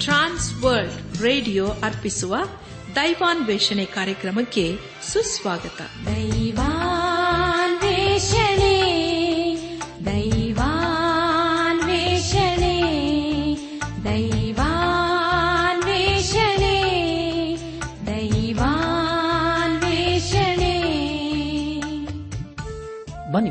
ಟ್ರಾನ್ಸ್ world radio ಅರ್ಪಿಸುವ ದೈವಾನ್ವೇಷಣೆ ಕಾರ್ಯಕ್ರಮಕ್ಕೆ ಸುಸ್ವಾಗತ. ದೈವಾನ್ವೇಷಣೆ ದೈವಾನ್ವೇಷಣೆ ದೈವಾನ್ವೇಷಣೆ ದೈವಾನ್ವೇಷಣೆ. ಬನ್ನಿ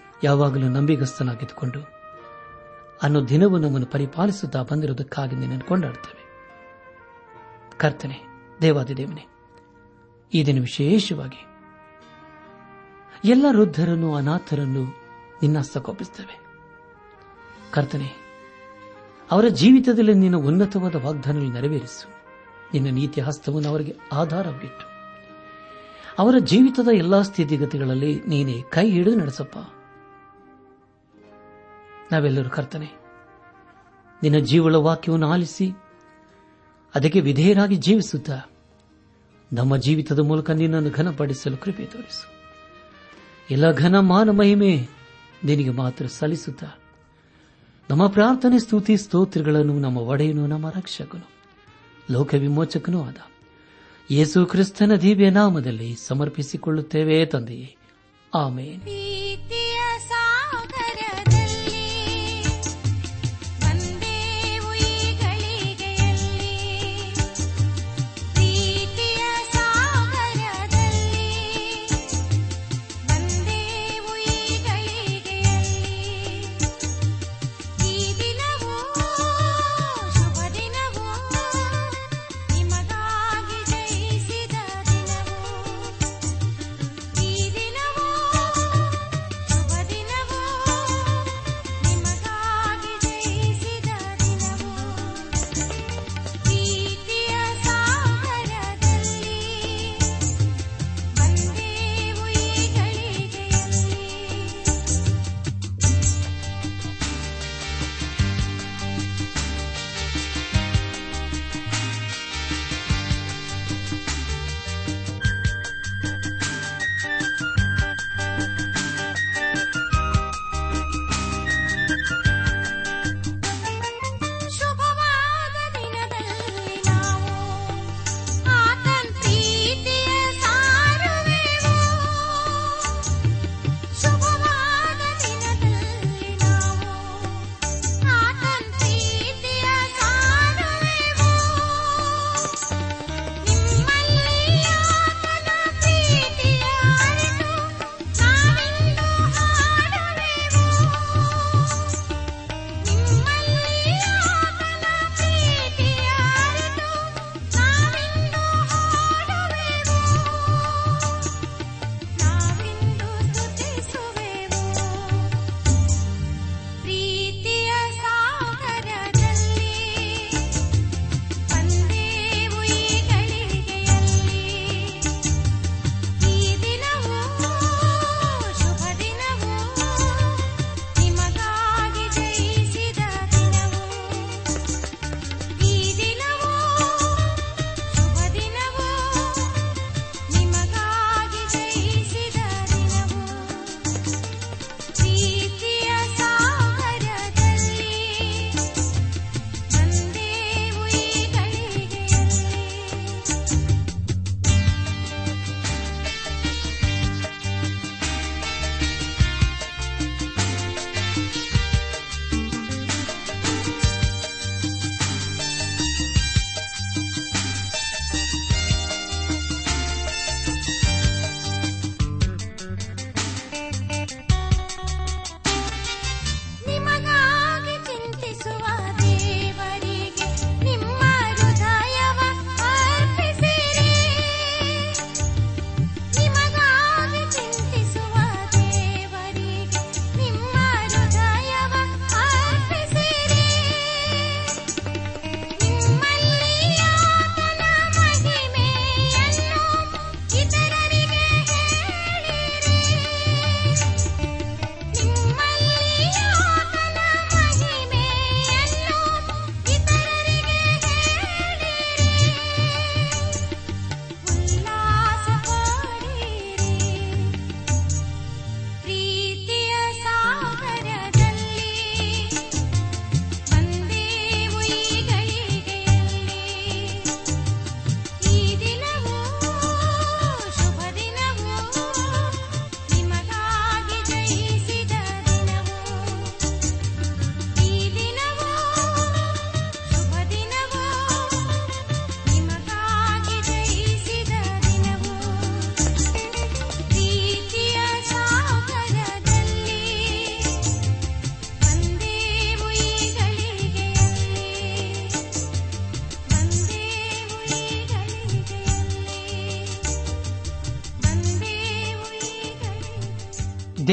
ಯಾವಾಗಲೂ ನಂಬಿಗಸ್ತನಾಗಿದ್ದುಕೊಂಡು, ಅನ್ನೋ ದಿನವೂ ನಮ್ಮನ್ನು ಪರಿಪಾಲಿಸುತ್ತಾ ಬಂದಿರುವುದಕ್ಕಾಗಿ ನಿನ್ನನ್ನು ಕೊಂಡಾಡುತ್ತೇವೆ ಕರ್ತನೆ, ದೇವಾದಿದೇವನೇ, ಈ ದಿನ ವಿಶೇಷವಾಗಿ ಎಲ್ಲ ವೃದ್ಧರನ್ನು ಅನಾಥರನ್ನು ನಿನ್ನ ಕೋಪಿಸುತ್ತೇವೆ ಕರ್ತನೆ, ಅವರ ಜೀವಿತದಲ್ಲಿ ನಿನ್ನ ಉನ್ನತವಾದ ವಾಗ್ದಾನಗಳು ನೆರವೇರಿಸು. ನಿನ್ನ ನೀತಿ ಹಸ್ತವನ್ನು ಅವರಿಗೆ ಆಧಾರ ಬಿಟ್ಟು ಅವರ ಜೀವಿತದ ಎಲ್ಲಾ ಸ್ಥಿತಿಗತಿಗಳಲ್ಲಿ ನೀನೇ ಕೈ ಹಿಡಿದು ನಡೆಸಪ್ಪ. ನಾವೆಲ್ಲರೂ ಕರ್ತನೆ, ನಿನ್ನ ಜೀವಳ ವಾಕ್ಯವನ್ನು ಆಲಿಸಿ, ಅದಕ್ಕೆ ವಿಧೇಯರಾಗಿ ಜೀವಿಸುತ್ತಾ, ನಮ್ಮ ಜೀವಿತದ ಮೂಲಕ ನಿನ್ನನ್ನು ಘನಪಡಿಸಲು ಕೃಪೆ ತೋರಿಸು. ಎಲ್ಲ ಘನ ಮಾನ ಮಹಿಮೆ ನಿನಗೆ ಮಾತ್ರ ಸಲ್ಲಿಸುತ್ತಾ, ನಮ್ಮ ಪ್ರಾರ್ಥನೆ, ಸ್ತುತಿ, ಸ್ತೋತ್ರಗಳನ್ನು ನಮ್ಮ ಒಡೆಯನು, ನಮ್ಮ ರಕ್ಷಕನು, ಲೋಕ ವಿಮೋಚಕನೂ ಆದ ಯೇಸು ಕ್ರಿಸ್ತನ ದಿವ್ಯ ನಾಮದಲ್ಲಿ ಸಮರ್ಪಿಸಿಕೊಳ್ಳುತ್ತೇವೆ ತಂದೆಯೇ. ಆಮೇನ್.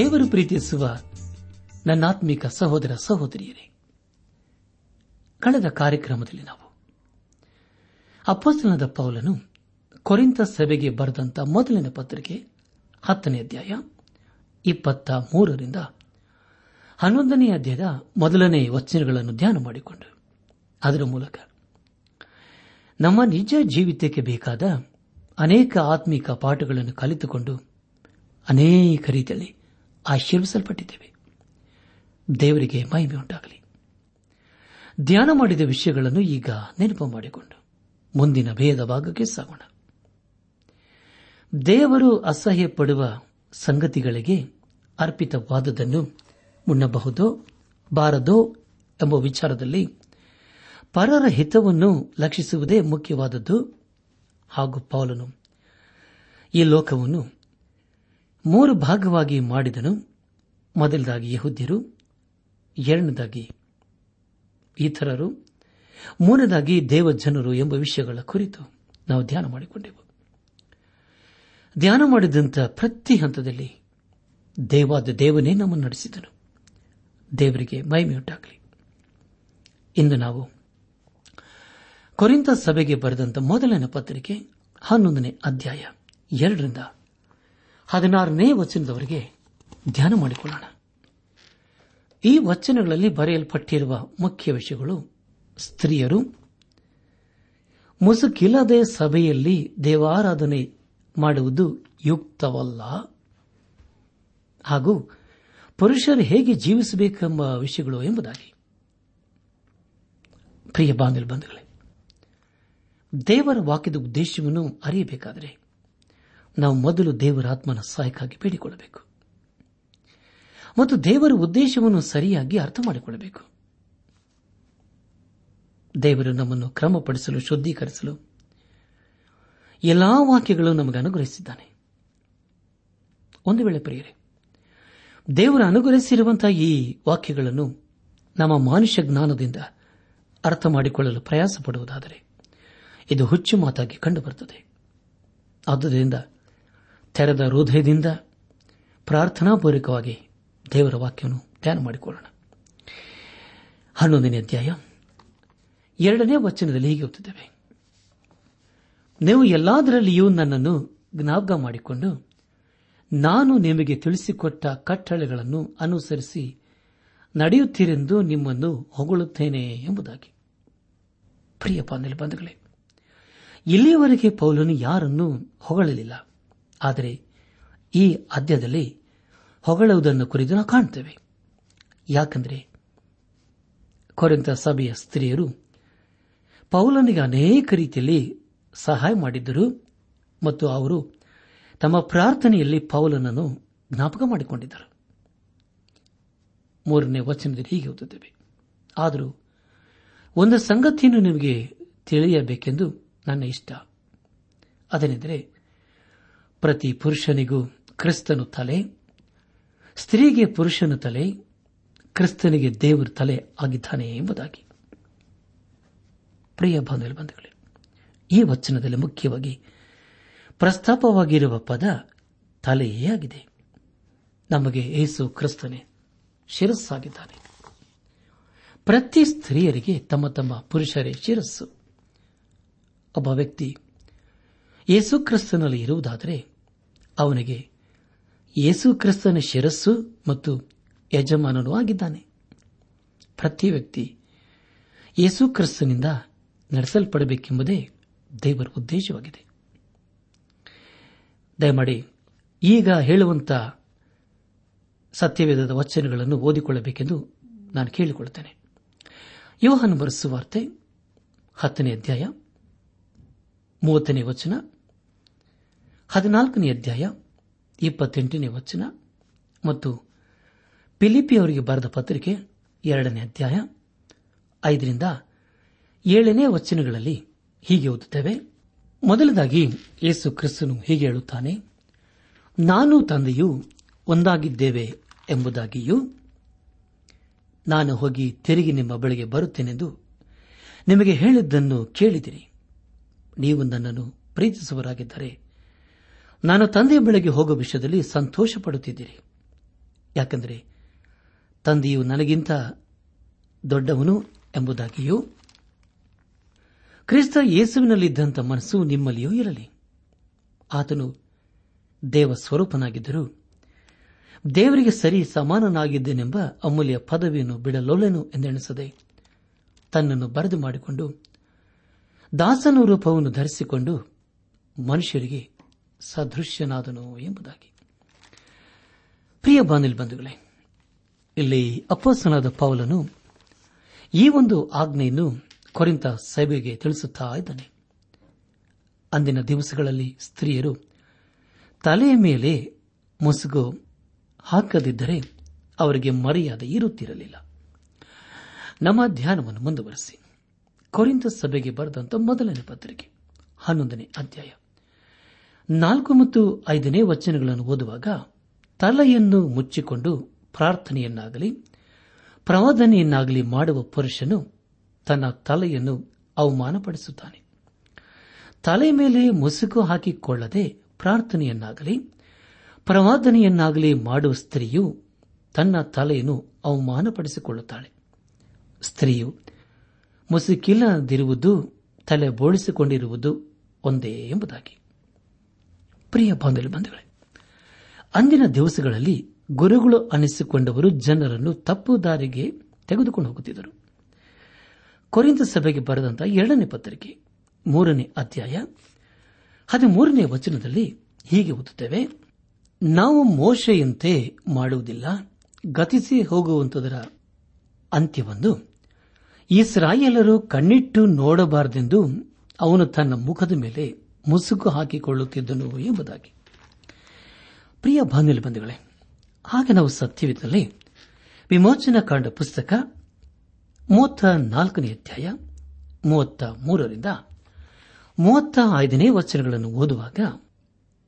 ದೇವರು ಪ್ರೀತಿಸುವ ನನ್ನಾತ್ಮಿಕ ಸಹೋದರ ಸಹೋದರಿಯರೇ, ಕಳೆದ ಕಾರ್ಯಕ್ರಮದಲ್ಲಿ ನಾವು ಅಪ್ಪಸ್ತನದ ಪೌಲನು ಕೊರಿಂತ ಸಭೆಗೆ ಬರೆದಂತ ಮೊದಲಿನ ಪತ್ರಿಕೆ ಹತ್ತನೇ ಅಧ್ಯಾಯ ಇಪ್ಪತ್ತ ಮೂರರಿಂದ ಹನ್ನೊಂದನೇ ಅಧ್ಯಾಯದ ಮೊದಲನೇ ವಚನಗಳನ್ನು ಧ್ಯಾನ ಮಾಡಿಕೊಂಡು, ಅದರ ಮೂಲಕ ನಮ್ಮ ನಿಜ ಜೀವಿತಕ್ಕೆ ಬೇಕಾದ ಅನೇಕ ಆತ್ಮಿಕ ಪಾಠಗಳನ್ನು ಕಲಿತುಕೊಂಡು ಅನೇಕ ರೀತಿಯಲ್ಲಿ ಆಶೀರ್ವಿಸಲ್ಪಟ್ಟಿದ್ದೇವೆ. ದೇವರಿಗೆ ಮಹಿಮೆ ಉಂಟಾಗಲಿ. ಧ್ಯಾನ ಮಾಡಿದ ವಿಷಯಗಳನ್ನು ಈಗ ನೆನಪು ಮಾಡಿಕೊಂಡು ಮುಂದಿನ ಭೇದ ಭಾಗಕ್ಕೆ ಸಾಗೋಣ. ದೇವರು ಅಸಹ್ಯ ಪಡುವ ಸಂಗತಿಗಳಿಗೆ ಅರ್ಪಿತವಾದದನ್ನು ಮುನ್ನಬಹುದೋ ಬಾರದೋ ಎಂಬ ವಿಚಾರದಲ್ಲಿ ಪರರ ಹಿತವನ್ನು ಲಕ್ಷಿಸುವುದೇ ಮುಖ್ಯವಾದದ್ದು. ಹಾಗೂ ಪೌಲನು ಈ ಲೋಕವನ್ನು ಮೂರು ಭಾಗವಾಗಿ ಮಾಡಿದನು. ಮೊದಲದಾಗಿ ಯಹುದ್ಯರು, ಎರಡನೇದಾಗಿ ಇತರರು ಮೂರನೇದಾಗಿ ದೇವಜನರು ಎಂಬ ವಿಷಯಗಳ ಕುರಿತು ನಾವು ಧ್ಯಾನ ಮಾಡಿಕೊಂಡೆವು ಧ್ಯಾನ ಮಾಡಿದಂಥ ಪ್ರತಿ ಹಂತದಲ್ಲಿ ದೇವಾದ ದೇವನೇ ನಮ್ಮನ್ನು ನಡೆಸಿದನು. ದೇವರಿಗೆ ಮಹಿಮೆಯುಂಟಾಗಲಿ. ಇಂದು ನಾವು ಕೊರಿಂತ ಸಭೆಗೆ ಬರೆದಂತ ಮೊದಲನೇ ಪತ್ರಿಕೆ ಹನ್ನೊಂದನೇ ಅಧ್ಯಾಯ ಎರಡರಿಂದ ಹದಿನಾರನೇ ವಚನದವರೆಗೆ ಧ್ಯಾನ ಮಾಡಿಕೊಳ್ಳೋಣ. ಈ ವಚನಗಳಲ್ಲಿ ಬರೆಯಲ್ಪಟ್ಟಿರುವ ಮುಖ್ಯ ವಿಷಯಗಳು ಸ್ತ್ರೀಯರು, ಮುಸುಕಿಲ್ಲದೆ ಸಭೆಯಲ್ಲಿ ದೇವಾರಾಧನೆ ಮಾಡುವುದು ಯುಕ್ತವಲ್ಲ? ಹಾಗೂ ಪುರುಷರು ಹೇಗೆ ಜೀವಿಸಬೇಕೆಂಬ ವಿಷಯಗಳು ಎಂಬುದಾಗಿ. ಪ್ರಿಯ ಬಂಧುಗಳೇ, ದೇವರ ವಾಕ್ಯದ ಉದ್ದೇಶವನ್ನು ಅರಿಯಬೇಕಾದರೆ ನಾವು ಮೊದಲು ದೇವರ ಆತ್ಮನ ಸಹಾಯಕ್ಕಾಗಿ ಬೇಡಿಕೊಳ್ಳಬೇಕು. ಮತ್ತು ದೇವರ ಉದ್ದೇಶವನ್ನು ಸರಿಯಾಗಿ ಅರ್ಥ ಮಾಡಿಕೊಳ್ಳಬೇಕು. ದೇವರು ನಮ್ಮನ್ನು ಕ್ರಮಪಡಿಸಲು ಶುದ್ದೀಕರಿಸಲು ಎಲ್ಲಾ ವಾಕ್ಯಗಳು ನಮಗೆ ಅನುಗ್ರಹಿಸಿದ್ದಾನೆ. ಒಂದು ವೇಳೆ ಪ್ರಿಯರೇ, ದೇವರು ಅನುಗ್ರಹಿಸಿರುವಂತಹ ಈ ವಾಕ್ಯಗಳನ್ನು ನಮ್ಮ ಮಾನುಷ್ಯ ಜ್ಞಾನದಿಂದ ಅರ್ಥ ಮಾಡಿಕೊಳ್ಳಲು ಪ್ರಯಾಸ ಪಡುವುದಾದರೆ ಇದು ಹುಚ್ಚು ಮಾತಾಗಿ ಕಂಡುಬರುತ್ತದೆ. ಆದ್ದರಿಂದ ತೆರೆದ ಹೃದಯದಿಂದ ಪ್ರಾರ್ಥನಾಪೂರ್ವಕವಾಗಿ ದೇವರ ವಾಕ್ಯವನ್ನು ಧ್ಯಾನ ಮಾಡಿಕೊಳ್ಳೋಣ. ಹನ್ನೊಂದನೇ ಅಧ್ಯಾಯ. ಎರಡನೇ ವಚನದಲ್ಲಿ ಹೀಗೆ ಗೊತ್ತಿದ್ದೇವೆ ನೀವು ಎಲ್ಲದರಲ್ಲಿಯೂ ನನ್ನನ್ನು ಜ್ಞಾಪಕ ಮಾಡಿಕೊಂಡು ನಾನು ನಿಮಗೆ ತಿಳಿಸಿಕೊಟ್ಟ ಕಟ್ಟಳೆಗಳನ್ನು ಅನುಸರಿಸಿ ನಡೆಯುತ್ತೀರೆಂದು ನಿಮ್ಮನ್ನು ಹೊಗಳುತ್ತೇನೆ ಎಂಬುದಾಗಿ. ಪ್ರಿಯ ಬಂಧುಗಳೇ, ಇಲ್ಲಿಯವರೆಗೆ ಪೌಲನು ಯಾರನ್ನೂ ಹೊಗಳಲಿಲ್ಲ. ಆದರೆ ಈ ಅದ್ಯದಲ್ಲಿ ಹೊಗಳುವುದನ್ನು ಕುರಿತು ನಾವು ಕಾಣುತ್ತೇವೆ. ಯಾಕೆಂದರೆ ಕೊರೆಂತ ಸಭೆಯ ಸ್ತ್ರೀಯರು ಪೌಲನಿಗೆ ಅನೇಕ ರೀತಿಯಲ್ಲಿ ಸಹಾಯ ಮಾಡಿದ್ದರು ಮತ್ತು ಅವರು ತಮ್ಮ ಪ್ರಾರ್ಥನೆಯಲ್ಲಿ ಪೌಲನನ್ನು ಜ್ಞಾಪಕ ಮಾಡಿಕೊಂಡಿದ್ದರು. ಮೂರನೇ ವಚನದಲ್ಲಿ ಹೀಗೆ ಓದುತ್ತೇವೆ. ಆದರೂ ಒಂದು ಸಂಗತಿಯನ್ನು ನಿಮಗೆ ತಿಳಿಯಬೇಕೆಂದು ನನ್ನ ಇಷ್ಟ. ಅದೇನೆಂದರೆ ಪ್ರತಿ ಪುರುಷನಿಗೂ ಕ್ರಿಸ್ತನು ತಲೆ, ಸ್ತ್ರೀಗೆ ಪುರುಷನು ತಲೆ, ಕ್ರಿಸ್ತನಿಗೆ ದೇವರ ತಲೆ ಆಗಿದ್ದಾನೆ ಎಂಬುದಾಗಿ. ಪ್ರಿಯ ಬಂಧುಗಳೇ, ಈ ವಚನದಲ್ಲಿ ಮುಖ್ಯವಾಗಿ ಪ್ರಸ್ತಾಪವಾಗಿರುವ ಪದ ತಲೆಯೇ ಆಗಿದೆ. ನಮಗೆ ಏಸು ಕ್ರಿಸ್ತನೇ ಶಿರಸ್ಸಾಗಿದ್ದಾನೆ. ಪ್ರತಿ ಸ್ತ್ರೀಯರಿಗೆ ತಮ್ಮ ತಮ್ಮ ಪುರುಷರೇ ಶಿರಸ್ಸು. ಒಬ್ಬ ವ್ಯಕ್ತಿ ಯೇಸು ಕ್ರಿಸ್ತನಲ್ಲಿ ಇರುವುದಾದರೆ ಅವನಿಗೆ ಯೇಸುಕ್ರಿಸ್ತನ ಶಿರಸ್ಸು ಮತ್ತು ಯಜಮಾನನೂ ಆಗಿದ್ದಾನೆ. ಪ್ರತಿ ವ್ಯಕ್ತಿ ಯೇಸುಕ್ರಿಸ್ತನಿಂದ ನಡೆಸಲ್ಪಡಬೇಕೆಂಬುದೇ ದೇವರ ಉದ್ದೇಶವಾಗಿದೆ. ದಯಮಾಡಿ ಈಗ ಹೇಳುವಂತ ಸತ್ಯವೇದದ ವಚನಗಳನ್ನು ಓದಿಕೊಳ್ಳಬೇಕೆಂದು ನಾನು ಕೇಳಿಕೊಳ್ಳುತ್ತೇನೆ. ಯೋಹನ್ ಬರೆಸುವಾರ್ತೆ ಹತ್ತನೇ ಅಧ್ಯಾಯ ಮೂವತ್ತನೇ ವಚನ. ಹದಿನಾಲ್ಕನೇ ಅಧ್ಯಾಯ, ಇಪ್ಪತ್ತೆಂಟನೇ ವಚನ ಮತ್ತು ಫಿಲಿಪಿ ಅವರಿಗೆ ಬರೆದ ಪತ್ರಿಕೆ ಎರಡನೇ ಅಧ್ಯಾಯ, ಐದರಿಂದ ಏಳನೇ ವಚನಗಳಲ್ಲಿ ಹೀಗೆ ಓದುತ್ತೇವೆ. ಮೊದಲದಾಗಿ ಯೇಸು ಕ್ರಿಸ್ತನು ಹೀಗೆ ಹೇಳುತ್ತಾನೆ, ನಾನು ತಂದೆಯು ಒಂದಾಗಿದ್ದೇವೆ ಎಂಬುದಾಗಿಯೂ, ನಾನು ಹೋಗಿ ತಿರುಗಿ ನಿಮ್ಮ ಬಳಿಗೆ ಬರುತ್ತೇನೆಂದು ನಿಮಗೆ ಹೇಳಿದ್ದನ್ನು ಕೇಳಿದಿರಿ. ನೀವು ನನ್ನನ್ನು ಪ್ರೀತಿಸುವರಾಗಿದ್ದರೆ ನಾನು ತಂದೆಯ ಬೆಳೆಗೆ ಹೋಗುವ ವಿಷಯದಲ್ಲಿ ಸಂತೋಷ ಪಡುತ್ತಿದ್ದೀರಿ ಯಾಕೆಂದರೆ ತಂದೆಯು ನನಗಿಂತ ದೊಡ್ಡವನು ಎಂಬುದಾಗಿಯೂ ಕ್ರಿಸ್ತ ಯೇಸುವಿನಲ್ಲಿದ್ದಂಥ ಮನಸ್ಸು ನಿಮ್ಮಲ್ಲಿಯೂ ಇರಲಿ. ಆತನು ದೇವ ಸ್ವರೂಪನಾಗಿದ್ದರೂ ದೇವರಿಗೆ ಸರಿ ಸಮಾನನಾಗಿದ್ದೇನೆಂಬ ಅಮೂಲ್ಯ ಪದವಿಯನ್ನು ಬಿಡಲೊಲ್ಲೆನು ಎಂದೆಣಿಸದೆ ತನ್ನನ್ನು ಬರೆದು ಮಾಡಿಕೊಂಡು ದಾಸನ ರೂಪವನ್ನು ಧರಿಸಿಕೊಂಡು ಮನುಷ್ಯರಿಗೆ ಸದೃಶ್ಯನಾದನು ಎಂಬುದಾಗಿ. ಪ್ರಿಯ ಬಾನಿಲ್ ಬಂಧುಗಳೇ, ಇಲ್ಲಿ ಅಪ್ಪಸನಾದ ಪೌಲನು ಈ ಒಂದು ಆಜ್ಞೆಯನ್ನು ಕೊರಿಂತ ಸಭೆಗೆ ತಿಳಿಸುತ್ತಾ ಇದ್ದಾನೆ. ಅಂದಿನ ದಿವಸಗಳಲ್ಲಿ ಸ್ತ್ರೀಯರು ತಲೆಯ ಮೇಲೆ ಮುಸುಗು ಹಾಕದಿದ್ದರೆ ಅವರಿಗೆ ಮರ್ಯಾದೆ ಇರುತ್ತಿರಲಿಲ್ಲ. ನಮ್ಮ ಧ್ಯಾನವನ್ನು ಮುಂದುವರೆಸಿ. ಕೊರಿಂತ ಸಭೆಗೆ ಬರೆದಂತ ಮೊದಲನೇ ಪತ್ರಿಕೆ, ಹನ್ನೊಂದನೇ ಅಧ್ಯಾಯ. ನಾಲ್ಕು ಮತ್ತು ಐದನೇ ವಚನಗಳನ್ನು ಓದುವಾಗ ತಲೆಯನ್ನು ಮುಚ್ಚಿಕೊಂಡು ಪ್ರಾರ್ಥನೆಯನ್ನಾಗಲಿ, ಪ್ರವಾದನೆಯನ್ನಾಗಲಿ ಮಾಡುವ ಪುರುಷನು ತನ್ನ ತಲೆಯನ್ನು ಅವಮಾನಪಡಿಸುತ್ತಾನೆ. ತಲೆ ಮೇಲೆ ಮುಸುಕು ಹಾಕಿಕೊಳ್ಳದೆ ಪ್ರಾರ್ಥನೆಯನ್ನಾಗಲಿ, ಪ್ರವಾದನೆಯನ್ನಾಗಲಿ ಮಾಡುವ ಸ್ತ್ರೀಯು ತನ್ನ ತಲೆಯನ್ನು ಅವಮಾನಪಡಿಸಿಕೊಳ್ಳುತ್ತಾಳೆ. ಸ್ತ್ರೀಯು ಮುಸುಕಿಲ್ಲದಿರುವುದು, ತಲೆ ಬೋಳಿಸಿಕೊಂಡಿರುವುದು ಒಂದೇ ಎಂಬುದಾಗಿ. ಪ್ರಿಯ ಬಾಂಧವ್ಯ ಬಂಧುಗಳೇ, ಅಂದಿನ ದಿವಸಗಳಲ್ಲಿ ಗುರುಗಳು ಅನಿಸಿಕೊಂಡವರು ಜನರನ್ನು ತಪ್ಪು ದಾರಿಗೆ ತೆಗೆದುಕೊಂಡು ಹೋಗುತ್ತಿದ್ದರು. ಕೊರಿಂದ ಸಭೆಗೆ ಬರೆದಂತಹ ಎರಡನೇ ಪತ್ರಿಕೆ, ಮೂರನೇ ಅಧ್ಯಾಯ, ಹದಿಮೂರನೇ ವಚನದಲ್ಲಿ ಹೀಗೆ ಓದುತ್ತೇವೆ, ನಾವು ಮೋಶೆಯಂತೆ ಮಾಡುವುದಿಲ್ಲ, ಗತಿಸಿ ಹೋಗುವಂತದರ ಅಂತ್ಯವೊಂದು, ಇಸ್ರಾಯೇಲರು ಕಣ್ಣಿಟ್ಟು ನೋಡಬಾರದೆಂದು ಅವನು ತನ್ನ ಮುಖದ ಮೇಲೆ ಮುಸುಕು ಹಾಕಿಕೊಳ್ಳುತ್ತಿದ್ದನು ಎಂಬುದಾಗಿ. ಪ್ರಿಯ ಬಾಂಧವ್ಯ ಬಂಧುಗಳೇ ಹಾಗೆ ನಾವು ಸತ್ಯವಿದ್ದಲ್ಲಿ ವಿಮೋಚನಾ ಕಾಂಡ ಪುಸ್ತಕ ಮೂವತ್ತ ನಾಲ್ಕನೇ ಅಧ್ಯಾಯ ಮೂವತ್ತ ಮೂರರಿಂದ ಮೂವತ್ತ ಐದನೇ ವಚನಗಳನ್ನು ಓದುವಾಗ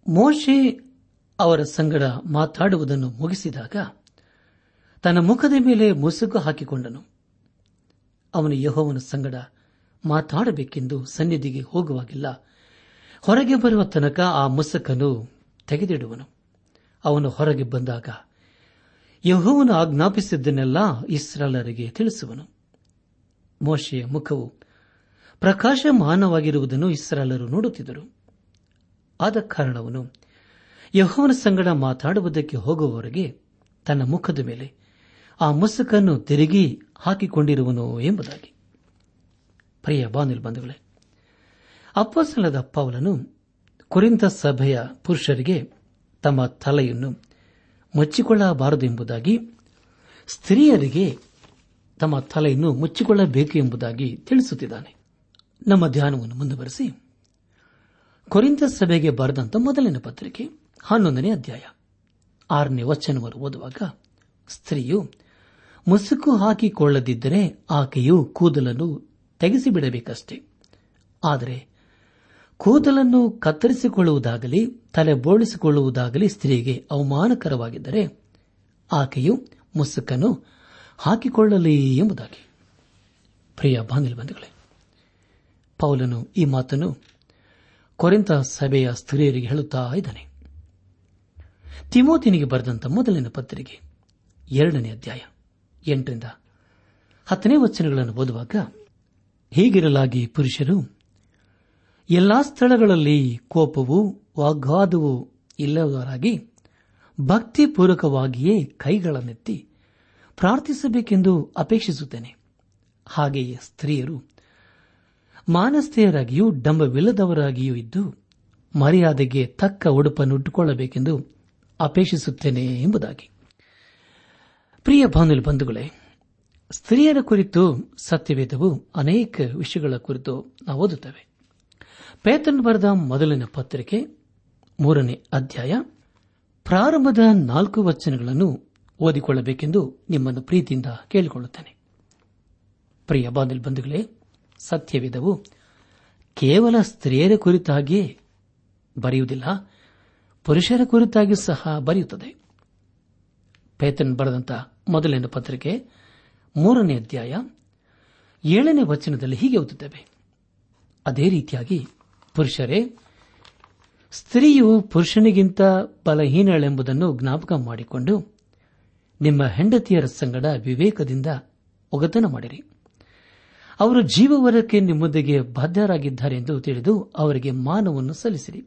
ಮೋಶೆ ಅವರ ಸಂಗಡ ಮಾತಾಡುವುದನ್ನು ಮುಗಿಸಿದಾಗ ತನ್ನ ಮುಖದ ಮೇಲೆ ಮುಸುಕು ಹಾಕಿಕೊಂಡನು. ಅವನು ಯಹೋವನ ಸಂಗಡ ಮಾತಾಡಬೇಕೆಂದು ಸನ್ನಿಧಿಗೆ ಹೋಗುವಾಗಿಲ್ಲ. ಹೊರಗೆ ಬರುವ ತನಕ ಆ ಮುಸುಕನ್ನು ತೆಗೆದಿಡುವನು. ಅವನು ಹೊರಗೆ ಬಂದಾಗ ಯಹೋವನು ಆಜ್ಞಾಪಿಸಿದ್ದನ್ನೆಲ್ಲ ಇಸ್ರಾಲರಿಗೆ ತಿಳಿಸುವನು. ಮೋಶೆಯ ಮುಖವು ಪ್ರಕಾಶಮಾನವಾಗಿರುವುದನ್ನು ಇಸ್ರಾಲರು ನೋಡುತ್ತಿದ್ದರು. ಆದ ಕಾರಣವನು ಯಹೋವನ ಸಂಗಡ ಮಾತಾಡುವುದಕ್ಕೆ ಹೋಗುವವರೆಗೆ ತನ್ನ ಮುಖದ ಮೇಲೆ ಆ ಮುಸುಕನ್ನು ತಿರುಗಿ ಹಾಕಿಕೊಂಡಿರುವನು ಎಂಬುದಾಗಿ. ಪ್ರಿಯ ಬಾನಿಲ್ ಬಂಧುಗಳೇ ಅಪ್ಪಸಲದ ಪೌಲನು ಕುರಿತ ಸಭೆಯ ಪುರುಷರಿಗೆ ತಮ್ಮ ತಲೆಯನ್ನು ಮುಚ್ಚಿಕೊಳ್ಳಬಾರದು ಎಂಬುದಾಗಿ, ಸ್ತ್ರೀಯರಿಗೆ ತಮ್ಮ ತಲೆಯನ್ನು ಮುಚ್ಚಿಕೊಳ್ಳಬೇಕು ಎಂಬುದಾಗಿ ತಿಳಿಸುತ್ತಿದ್ದಾನೆ. ನಮ್ಮ ಧ್ಯಾನವನ್ನು ಮುಂದುವರೆಸಿ. ಕೊರಿಂತ ಸಭೆಗೆ ಬರೆದಂತ ಮೊದಲನೇ ಪತ್ರಿಕೆ ಹನ್ನೊಂದನೇ ಅಧ್ಯಾಯ. ಆರನೇ ವಚನವರು ಓದುವಾಗ, ಸ್ತ್ರೀಯು ಮುಸುಕು ಹಾಕಿಕೊಳ್ಳದಿದ್ದರೆ ಆಕೆಯು ಕೂದಲನ್ನು ತೆಗೆಸಿಬಿಡಬೇಕಷ್ಟೇ. ಆದರೆ ಕೂದಲನ್ನು ಕತ್ತರಿಸಿಕೊಳ್ಳುವುದಾಗಲಿ, ತಲೆ ಬೋಳಿಸಿಕೊಳ್ಳುವುದಾಗಲಿ ಸ್ತ್ರೀಗೆ ಅವಮಾನಕರವಾಗಿದ್ದರೆ ಆಕೆಯು ಮುಸುಕನ್ನು ಹಾಕಿಕೊಳ್ಳಲಿ ಎಂಬುದಾಗಿ. ಪ್ರಿಯ ಬಾಂಧವ ಪೌಲನು ಈ ಮಾತನ್ನು ಕೊರೆಂತ ಸಭೆಯ ಸ್ತ್ರೀಯರಿಗೆ ಹೇಳುತ್ತಾ ಇದ್ದಾನೆ. ತಿಮೋತಿನಿಗೆ ಬರೆದಂತ ಮೊದಲಿನ ಪತ್ರಿಕೆ ಎರಡನೇ ಅಧ್ಯಾಯ ಎಂಟರಿಂದ ಹತ್ತನೇ ವಚನಗಳನ್ನು ಓದುವಾಗ, ಹೀಗಿರಲಾಗಿ ಪುರುಷರು ಎಲ್ಲಾ ಸ್ಥಳಗಳಲ್ಲಿ ಕೋಪವು ವಾಗ್ವಾದವು ಇಲ್ಲದವರಾಗಿ ಭಕ್ತಿಪೂರ್ವಕವಾಗಿಯೇ ಕೈಗಳನ್ನೆತ್ತಿ ಪ್ರಾರ್ಥಿಸಬೇಕೆಂದು ಅಪೇಕ್ಷಿಸುತ್ತೇನೆ. ಹಾಗೆಯೇ ಸ್ತ್ರೀಯರು ಮಾನಸ್ಥೆಯರಾಗಿಯೂ ಡಂಬವಿಲ್ಲದವರಾಗಿಯೂ ಇದ್ದು ಮರ್ಯಾದೆಗೆ ತಕ್ಕ ಉಡುಪನ್ನು ಉಟ್ಟುಕೊಳ್ಳಬೇಕೆಂದು ಅಪೇಕ್ಷಿಸುತ್ತೇನೆ ಎಂಬುದಾಗಿ. ಪ್ರಿಯ ಬಂಧುಗಳೇ, ಸ್ತ್ರೀಯರ ಕುರಿತು ಸತ್ಯವೇದವು ಅನೇಕ ವಿಷಯಗಳ ಕುರಿತು ನಾವು ಓದುತ್ತೇವೆ. ಪೇತನ್ ಬರೆದ ಮೊದಲಿನ ಪತ್ರಿಕೆ, ಮೂರನೇ ಅಧ್ಯಾಯ, ಪ್ರಾರಂಭದ ನಾಲ್ಕು ವಚನಗಳನ್ನು ಓದಿಕೊಳ್ಳಬೇಕೆಂದು ನಿಮ್ಮನ್ನು ಪ್ರೀತಿಯಿಂದ ಕೇಳಿಕೊಳ್ಳುತ್ತೇನೆ. ಪ್ರಿಯ ಬಾಂಧಲ್ ಬಂಧುಗಳೇ, ಸತ್ಯವೇದವು ಕೇವಲ ಸ್ತ್ರೀಯರ ಕುರಿತಾಗಿಯೇ ಬರೆಯುವುದಿಲ್ಲ, ಪುರುಷರ ಕುರಿತಾಗಿ ಸಹ ಬರೆಯುತ್ತದೆ. ಪೇತನ್ ಬರೆದಂತ ಮೊದಲನೇ ಪತ್ರಿಕೆ, ಮೂರನೇ ಅಧ್ಯಾಯ, ಏಳನೇ ವಚನದಲ್ಲಿ ಹೀಗೆ ಓದುತ್ತೇವೆ. ಅದೇ ರೀತಿಯಾಗಿ ಪುರುಷರೇ, ಸ್ತ್ರೀಯು ಪುರುಷನಿಗಿಂತ ಬಲಹೀನಳೆಂಬುದನ್ನು ಜ್ಞಾಪಕ ಮಾಡಿಕೊಂಡು ನಿಮ್ಮ ಹೆಂಡತಿಯರ ಸಂಗಡ ವಿವೇಕದಿಂದ ಒಗತನ ಮಾಡಿರಿ. ಅವರು ಜೀವವರಕ್ಕೆ ನಿಮ್ಮೊಂದಿಗೆ ಬದ್ಧರಾಗಿದ್ದಾರೆ ಎಂದು ತಿಳಿದು ಅವರಿಗೆ ಮಾನವನ್ನು ಸಲ್ಲಿಸಿರಿ.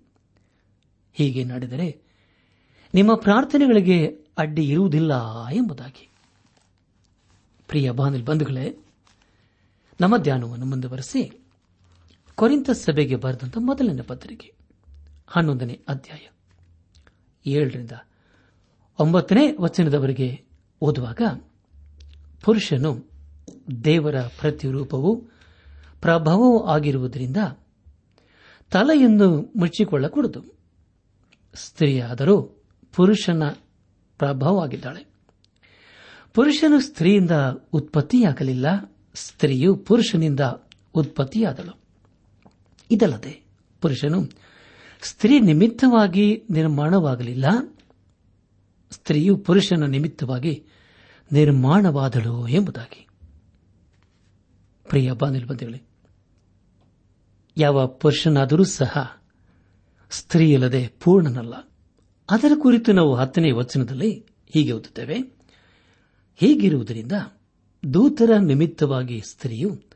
ಹೀಗೆ ನಡೆದರೆ ನಿಮ್ಮ ಪ್ರಾರ್ಥನೆಗಳಿಗೆ ಅಡ್ಡಿ ಇರುವುದಿಲ್ಲ ಎಂಬುದಾಗಿ. ಪ್ರಿಯ ಬಾಂಧುಗಳೇ ಬಂಧುಗಳೇ, ನಮ್ಮ ಧ್ಯಾನವನ್ನು ಮುಂದುವರೆಸಿ. ಕೊರಿಂತ ಸಭೆಗೆ ಬರೆದಂತ ಮೊದಲನೇ ಪತ್ರಿಕೆ. ಹನ್ನೊಂದನೇ ಅಧ್ಯಾಯ. ಏಳರಿಂದ ಒಂಬತ್ತನೇ ವಚನದವರೆಗೆ ಓದುವಾಗ, ಪುರುಷನು ದೇವರ ಪ್ರತಿರೂಪವು ಪ್ರಭಾವವೂ ಆಗಿರುವುದರಿಂದ ತಲೆಯನ್ನು ಮುಚ್ಚಿಕೊಳ್ಳಕೂಡದು. ಸ್ತ್ರೀಯಾದರೂ ಪುರುಷನ ಪ್ರಭಾವವಾಗಿದ್ದಾಳೆ. ಪುರುಷನು ಸ್ತ್ರೀಯಿಂದ ಉತ್ಪತ್ತಿಯಾಗಲಿಲ್ಲ, ಸ್ತ್ರೀಯು ಪುರುಷನಿಂದ ಉತ್ಪತ್ತಿಯಾದಳು. ಇದಲ್ಲದೆ ಪುರುಷನು ಸ್ತ್ರೀ ನಿಮಿತ್ತವಾಗಿ ನಿರ್ಮಾಣವಾಗಲಿಲ್ಲ, ಸ್ತ್ರೀಯು ಪುರುಷನ ನಿಮಿತ್ತವಾಗಿ ನಿರ್ಮಾಣವಾದಳು ಎಂಬುದಾಗಿ. ಪ್ರಿಯ ಹೇಳಿ ಯಾವ ಪುರುಷನಾದರೂ ಸಹ ಸ್ತ್ರೀಯಲ್ಲದೆ ಪೂರ್ಣನಲ್ಲ. ಅದರ ಕುರಿತು ನಾವು ಹತ್ತನೇ ವಚನದಲ್ಲಿ ಹೀಗೆ ಓದುತ್ತೇವೆ, ಹೀಗಿರುವುದರಿಂದ ದೂತರ ನಿಮಿತ್ತವಾಗಿ ಸ್ತ್ರೀಯು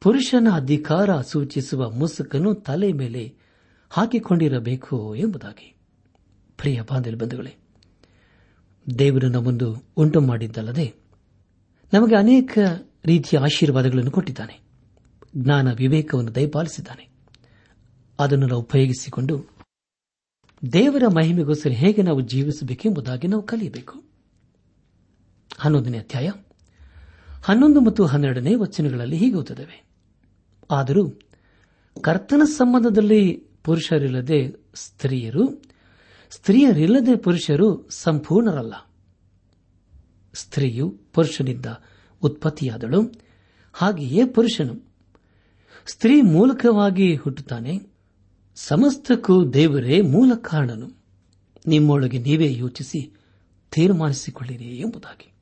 ಪುರುಷನ ಅಧಿಕಾರ ಸೂಚಿಸುವ ಮುಸುಕನ್ನು ತಲೆ ಮೇಲೆ ಹಾಕಿಕೊಂಡಿರಬೇಕು ಎಂಬುದಾಗಿ. ಪ್ರಿಯ ಬಂಧುಗಳೇ, ದೇವರು ನಮ್ಮೊಂದು ಉಂಟು ಮಾಡಿದ್ದಲ್ಲದೆ ನಮಗೆ ಅನೇಕ ರೀತಿಯ ಆಶೀರ್ವಾದಗಳನ್ನು ಕೊಟ್ಟಿದ್ದಾನೆ. ಜ್ಞಾನ ವಿವೇಕವನ್ನು ದಯಪಾಲಿಸಿದ್ದಾನೆ. ಅದನ್ನು ನಾವು ಉಪಯೋಗಿಸಿಕೊಂಡು ದೇವರ ಮಹಿಮೆಗೋಸ್ಕರ ಹೇಗೆ ನಾವು ಜೀವಿಸಬೇಕೆಂಬುದಾಗಿ ನಾವು ಕಲಿಯಬೇಕು. ಹನ್ನೊಂದನೇ ಅಧ್ಯಾಯ. ಹನ್ನೊಂದು ಮತ್ತು ಹನ್ನೆರಡನೇ ವಚನಗಳಲ್ಲಿ ಹೀಗೆ ಆದರೂ ಕರ್ತನ ಸಂಬಂಧದಲ್ಲಿ ಪುರುಷರಿಲ್ಲದೆ ಸ್ತ್ರೀಯರು, ಸ್ತ್ರೀಯರಿಲ್ಲದೆ ಪುರುಷರು ಸಂಪೂರ್ಣರಲ್ಲ. ಸ್ತ್ರೀಯು ಪುರುಷನಿಂದ ಉತ್ಪತ್ತಿಯಾದಳು, ಹಾಗೆಯೇ ಪುರುಷನು. ಸ್ತ್ರೀ ಮೂಲಕವಾಗಿ ಹುಟ್ಟುತ್ತಾನೆ, ಸಮಸ್ತಕ್ಕೂ ದೇವರೇ ಮೂಲ ಕಾರಣನು. ನಿಮ್ಮೊಳಗೆ ನೀವೇ ಯೋಚಿಸಿ ತೀರ್ಮಾನಿಸಿಕೊಳ್ಳಿರಿ ಎಂಬುದಾಗಿ.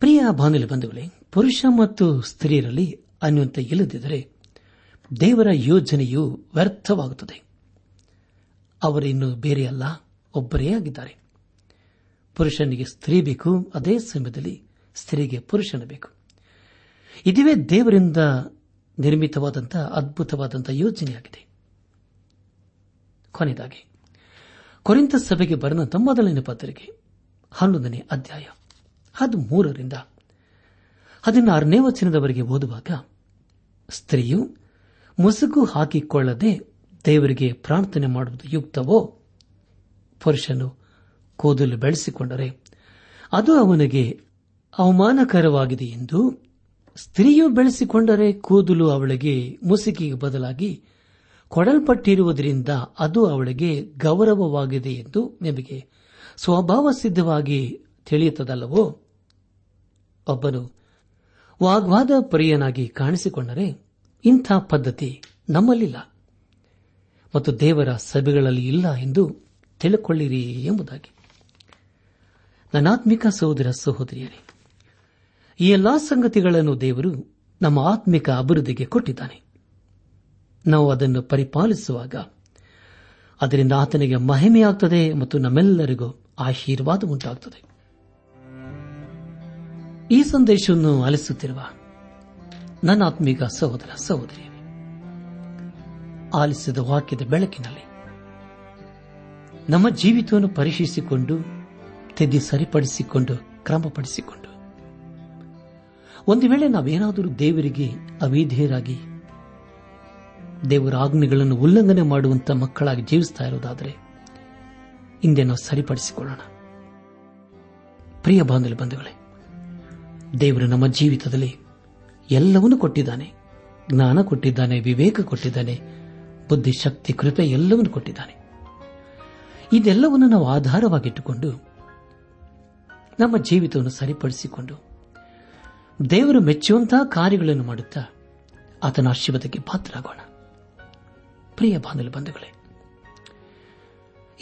ಪ್ರಿಯ ಬಾನುಲಿ ಬಂಧುಗಳೇ, ಪುರುಷ ಮತ್ತು ಸ್ತ್ರೀಯರಲ್ಲಿ ಅನ್ಯಂತ ಇಲ್ಲದಿದ್ದರೆ ದೇವರ ಯೋಜನೆಯು ವ್ಯರ್ಥವಾಗುತ್ತದೆ. ಅವರಿನ್ನು ಬೇರೆಯಲ್ಲ ಒಬ್ಬರೇ ಆಗಿದ್ದಾರೆ. ಪುರುಷನಿಗೆ ಸ್ತ್ರೀ ಬೇಕು, ಅದೇ ಸಮಯದಲ್ಲಿ ಸ್ತ್ರೀಗೆ ಪುರುಷನ ಬೇಕು. ಇದುವೇ ದೇವರಿಂದ ನಿರ್ಮಿತವಾದಂತಹ ಅದ್ಭುತವಾದಂತಹ ಯೋಜನೆಯಾಗಿದೆ. ಕೊನೆಯದಾಗಿ ಕೊರಿಂತ ಸಭೆಗೆ ಬರೆದಂತ ಮೊದಲನೇ ಪತ್ರಿಕೆ ಹನ್ನೊಂದನೇ ಅಧ್ಯಾಯ. ಹದಿಮೂರರಿಂದ ಹದಿನಾರನೇ ವಚನದವರೆಗೆ ಓದುವಾಗ, ಸ್ತ್ರೀಯು ಮುಸುಕು ಹಾಕಿಕೊಳ್ಳದೆ ದೇವರಿಗೆ ಪ್ರಾರ್ಥನೆ ಮಾಡುವುದು ಯುಕ್ತವೋ? ಪುರುಷನು ಕೂದಲು ಬೆಳೆಸಿಕೊಂಡರೆ, ಅದು ಅವನಿಗೆ ಅವಮಾನಕರವಾಗಿದೆ ಎಂದು ಸ್ತ್ರೀಯು ಬೆಳೆಸಿಕೊಂಡರೆ ಕೂದಲು ಅವಳಿಗೆ ಮುಸುಕಿಗೆ ಬದಲಾಗಿ ಕೊಡಲ್ಪಟ್ಟಿರುವುದರಿಂದ ಅದು ಅವಳಿಗೆ ಗೌರವವಾಗಿದೆ ಎಂದು ನಿಮಗೆ ಸ್ವಭಾವ ಸಿದ್ಧವಾಗಿ ತಿಳಿಯುತ್ತದಲ್ಲವೋ? ಒಬ್ಬನು ವಾಗ್ವಾದ ಪ್ರಿಯನಾಗಿ ಕಾಣಿಸಿಕೊಂಡರೆ ಇಂಥ ಪದ್ಧತಿ ನಮ್ಮಲ್ಲಿಲ್ಲ. ಮತ್ತು ದೇವರ ಸಭೆಗಳಲ್ಲಿ ಇಲ್ಲ ಎಂದು ತಿಳಿಕೊಳ್ಳಿರಿ ಎಂಬುದಾಗಿ. ನನ್ನಾತ್ಮಿಕ ಸಹೋದರ ಸಹೋದರಿಯರೇ, ಈ ಎಲ್ಲಾ ಸಂಗತಿಗಳನ್ನು ದೇವರು ನಮ್ಮ ಆತ್ಮಿಕ ಅಭಿವೃದ್ಧಿಗೆ ಕೊಟ್ಟಿದ್ದಾನೆ. ನಾವು ಅದನ್ನು ಪರಿಪಾಲಿಸುವಾಗ ಅದರಿಂದ ಆತನಿಗೆ ಮಹಿಮೆಯಾಗುತ್ತದೆ ಮತ್ತು ನಮ್ಮೆಲ್ಲರಿಗೂ ಆಶೀರ್ವಾದ ಉಂಟಾಗುತ್ತದೆ ಈ ಸಂದೇಶವನ್ನು ಆಲಿಸುತ್ತಿರುವ ನನ್ನ ಆತ್ಮೀಗ ಸಹೋದರ ಸಹೋದರಿಯರೇ, ಆಲಿಸಿದ ವಾಕ್ಯದ ಬೆಳಕಿನಲ್ಲಿ ನಮ್ಮ ಜೀವಿತವನ್ನು ಪರೀಕ್ಷಿಸಿಕೊಂಡು, ತೆದ್ದಿ ಸರಿಪಡಿಸಿಕೊಂಡು, ಕ್ರಮಪಡಿಸಿಕೊಂಡು, ಒಂದು ವೇಳೆ ನಾವೇನಾದರೂ ದೇವರಿಗೆ ಅವಿಧೇಯರಾಗಿ, ದೇವರ ಆಜ್ಞೆಗಳನ್ನು ಉಲ್ಲಂಘನೆ ಮಾಡುವಂತ ಮಕ್ಕಳಾಗಿ ಜೀವಿಸ್ತಾ ಇರೋದಾದರೆ ಹಿಂದೆ ನಾವು ಸರಿಪಡಿಸಿಕೊಳ್ಳೋಣ. ಪ್ರಿಯ ಬಾಂಧವ್ಯ ಬಂಧುಗಳೇ ದೇವರು ನಮ್ಮ ಜೀವಿತದಲ್ಲಿ ಎಲ್ಲವನ್ನೂ ಕೊಟ್ಟಿದ್ದಾನೆ. ಜ್ಞಾನ ಕೊಟ್ಟಿದ್ದಾನೆ, ವಿವೇಕ ಕೊಟ್ಟಿದ್ದಾನೆ, ಬುದ್ಧಿ ಶಕ್ತಿ ಕೃಪೆ ಎಲ್ಲವನ್ನು ಕೊಟ್ಟಿದ್ದಾನೆ. ಇದೆಲ್ಲವನ್ನು ನಾವು ಆಧಾರವಾಗಿಟ್ಟುಕೊಂಡು ನಮ್ಮ ಜೀವಿತವನ್ನು ಸರಿಪಡಿಸಿಕೊಂಡು ದೇವರು ಮೆಚ್ಚುವಂತಹ ಕಾರ್ಯಗಳನ್ನು ಮಾಡುತ್ತಾ ಆತನ ಆಶೀರ್ವಾದಕ್ಕೆ ಪಾತ್ರರಾಗೋಣ. ಪ್ರಿಯ ಬಾಂಧವ ಬಂಧುಗಳೇ,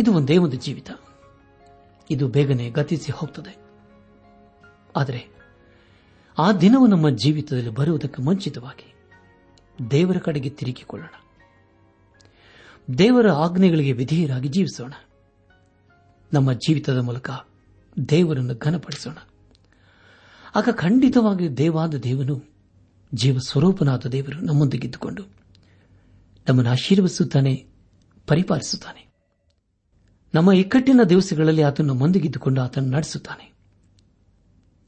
ಇದು ಒಂದೇ ಒಂದು ಜೀವಿತ. ಇದು ಬೇಗನೆ ಗತಿಸಿ ಹೋಗ್ತದೆ. ಆದರೆ ಆ ದಿನವು ನಮ್ಮ ಜೀವಿತದಲ್ಲಿ ಬರುವುದಕ್ಕೆ ಮುಂಚಿತವಾಗಿ ದೇವರ ಕಡೆಗೆ ತಿರುಗಿಕೊಳ್ಳೋಣ. ದೇವರ ಆಜ್ಞೆಗಳಿಗೆ ವಿಧೇಯರಾಗಿ ಜೀವಿಸೋಣ. ನಮ್ಮ ಜೀವಿತದ ಮೂಲಕ ದೇವರನ್ನು ಘನಪಡಿಸೋಣ. ಆಗ ಖಂಡಿತವಾಗಿ ದೇವಾದ ದೇವನು ಜೀವ ಸ್ವರೂಪನಾದ ದೇವರು ನಮ್ಮೊಂದಿಗಿದ್ದುಕೊಂಡು ನಮ್ಮನ್ನು ಆಶೀರ್ವದಿಸುತ್ತಾನೆ, ಪರಿಪಾಲಿಸುತ್ತಾನೆ. ನಮ್ಮ ಇಕ್ಕಟ್ಟಿನ ದಿವಸಗಳಲ್ಲಿ ಆತನು ನಮ್ಮೊಂದಿಗಿದ್ದುಕೊಂಡು ಆತನು ನಡೆಸುತ್ತಾನೆ.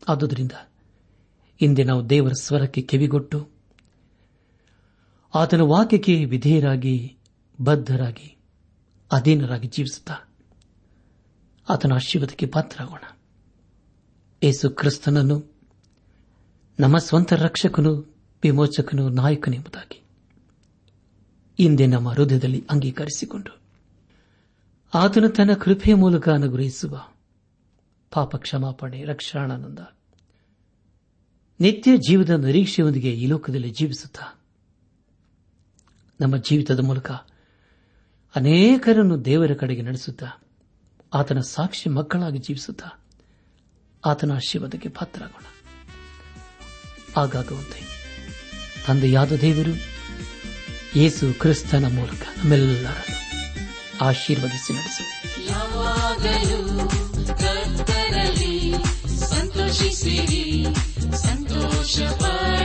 ಆದುದರಿಂದ ಇಂದೇ ನಾವು ದೇವರ ಸ್ವರಕ್ಕೆ ಕಿವಿಗೊಟ್ಟು, ಆತನ ವಾಕ್ಯಕ್ಕೆ ವಿಧೇಯರಾಗಿ, ಬದ್ಧರಾಗಿ, ಅಧೀನರಾಗಿ ಜೀವಿಸುತ್ತಾ ಆತನ ಆಶೀರ್ವಾದಕ್ಕೆ ಪಾತ್ರರಾಗೋಣ. ಏಸು ಕ್ರಿಸ್ತನನ್ನು, ನಮ್ಮ ಸ್ವಂತ ರಕ್ಷಕನು, ವಿಮೋಚಕನು ನಾಯಕನೆಂಬುದಾಗಿ ಇಂದೇ ನಮ್ಮ ಹೃದಯದಲ್ಲಿ ಅಂಗೀಕರಿಸಿಕೊಂಡು ಆತನು ತನ್ನ ಕೃಪೆಯ ಮೂಲಕ ಅನುಗ್ರಹಿಸುವ ಪಾಪ ಕ್ಷಮಾಪಣೆ ರಕ್ಷಾಣಾನಂದ ನಿತ್ಯ ಜೀವದ ನಿರೀಕ್ಷೆಯೊಂದಿಗೆ ಈ ಲೋಕದಲ್ಲಿ ಜೀವಿಸುತ್ತಾ, ನಮ್ಮ ಜೀವಿತದ ಮೂಲಕ ಅನೇಕರನ್ನು ದೇವರ ಕಡೆಗೆ ನಡೆಸುತ್ತಾ, ಆತನ ಸಾಕ್ಷಿ ಮಕ್ಕಳಾಗಿ ಜೀವಿಸುತ್ತಾ, ಆತನ ಆಶೀರ್ವಾದಕ್ಕೆ ಪಾತ್ರರಾಗೋಣ. ಆಗಾಗುವಂತೆ ತಂದೆಯಾದ ದೇವರು ಯೇಸು ಕ್ರಿಸ್ತನ ಮೂಲಕ ನಮ್ಮೆಲ್ಲರನ್ನು ಆಶೀರ್ವದಿಸಿ ನಡೆಸಿ. ಸಂತೋಷಿಸಿರಿ ಸಂತೋಷ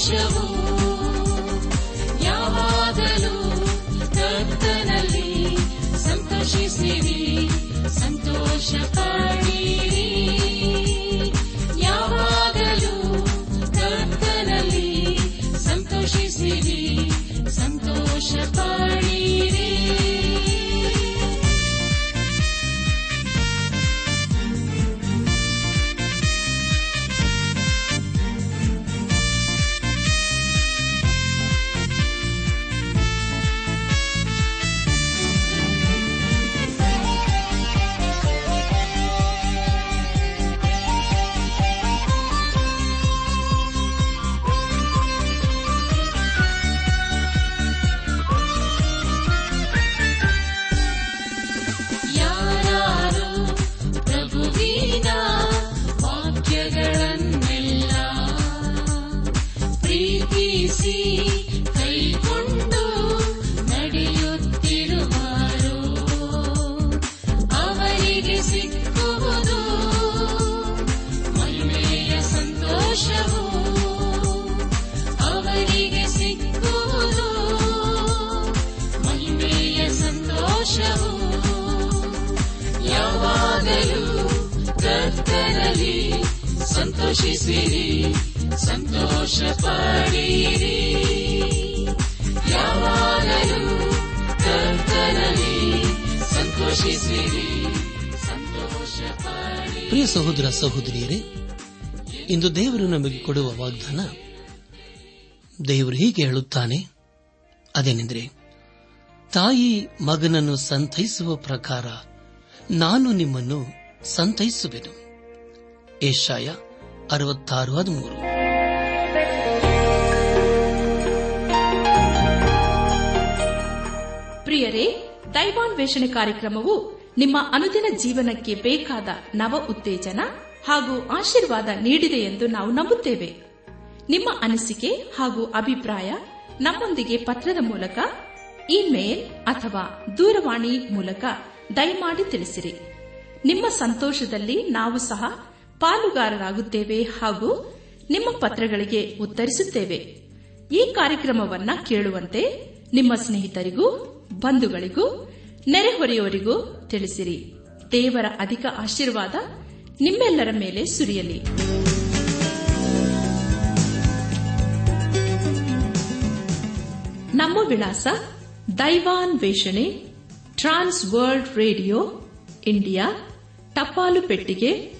ಸಂತೋಷವು ಯಾವಾಗಲೂ ಕರ್ತನಲ್ಲಿ ಸಂತೋಷಿಸಿರಿ. ಸಂತೋಷ ಪಡಿರಿ ಸಂತೋಷಿಸಿರಿ ಸಂತೋಷ ಪಡೀರಿ ಯಾವಾಗಲೂ ಕರ್ತನಲ್ಲಿ ಸಂತೋಷಿಸಿರಿ, ಸಂತೋಷ ಪ್ರಿಯ ಸಹೋದರ ಸಹೋದರಿಯರೇ, ಇಂದು ದೇವರು ನಮಗೆ ಕೊಡುವ ವಾಗ್ದಾನ, ದೇವರು ಹೀಗೆ ಹೇಳುತ್ತಾನೆ, ಅದೇನೆಂದರೆ, ತಾಯಿ ಮಗನನ್ನು ಸಂತೈಸುವ ಪ್ರಕಾರ ನಾನು ನಿಮ್ಮನ್ನು ಸಂತೈಸುವೆನು. ಏಷಾಯ ಅರವತ್ತಾರು ಹದಿಮೂರು. ಪ್ರಿಯರೇ, ದೈವಾನ್ವೇಷಣೆ ಕಾರ್ಯಕ್ರಮವು ನಿಮ್ಮ ಅನುದಿನ ಜೀವನಕ್ಕೆ ಬೇಕಾದ ನವ ಉತ್ತೇಜನ ಹಾಗೂ ಆಶೀರ್ವಾದ ನೀಡಿದೆ ಎಂದು ನಾವು ನಂಬುತ್ತೇವೆ. ನಿಮ್ಮ ಅನಿಸಿಕೆ ಹಾಗೂ ಅಭಿಪ್ರಾಯ ನಮ್ಮೊಂದಿಗೆ ಪತ್ರದ ಮೂಲಕ, ಇಮೇಲ್ ಅಥವಾ ದೂರವಾಣಿ ಮೂಲಕ ದಯಮಾಡಿ ತಿಳಿಸಿರಿ. ನಿಮ್ಮ ಸಂತೋಷದಲ್ಲಿ ನಾವು ಸಹ ಪಾಲುಗಾರರಾಗುತ್ತೇವೆ ಹಾಗೂ ನಿಮ್ಮ ಪತ್ರಗಳಿಗೆ ಉತ್ತರಿಸುತ್ತೇವೆ. ಈ ಕಾರ್ಯಕ್ರಮವನ್ನ ಕೇಳುವಂತೆ ನಿಮ್ಮ ಸ್ನೇಹಿತರಿಗೂ, ಬಂಧುಗಳಿಗೂ, ನೆರೆಹೊರೆಯವರಿಗೂ ತಿಳಿಸಿರಿ. ದೇವರ ಅಧಿಕ ಆಶೀರ್ವಾದ ನಿಮ್ಮೆಲ್ಲರ ಮೇಲೆ ಸುರಿಯಲಿ. ನಮ್ಮ ವಿಳಾಸ ದೈವಾನ್ ವೇಷಣೆ ಟ್ರಾನ್ಸ್ ವರ್ಲ್ಡ್ ರೇಡಿಯೋ, ಇಂಡಿಯಾ, ಟಪಾಲು ಪೆಟ್ಟಿಗೆ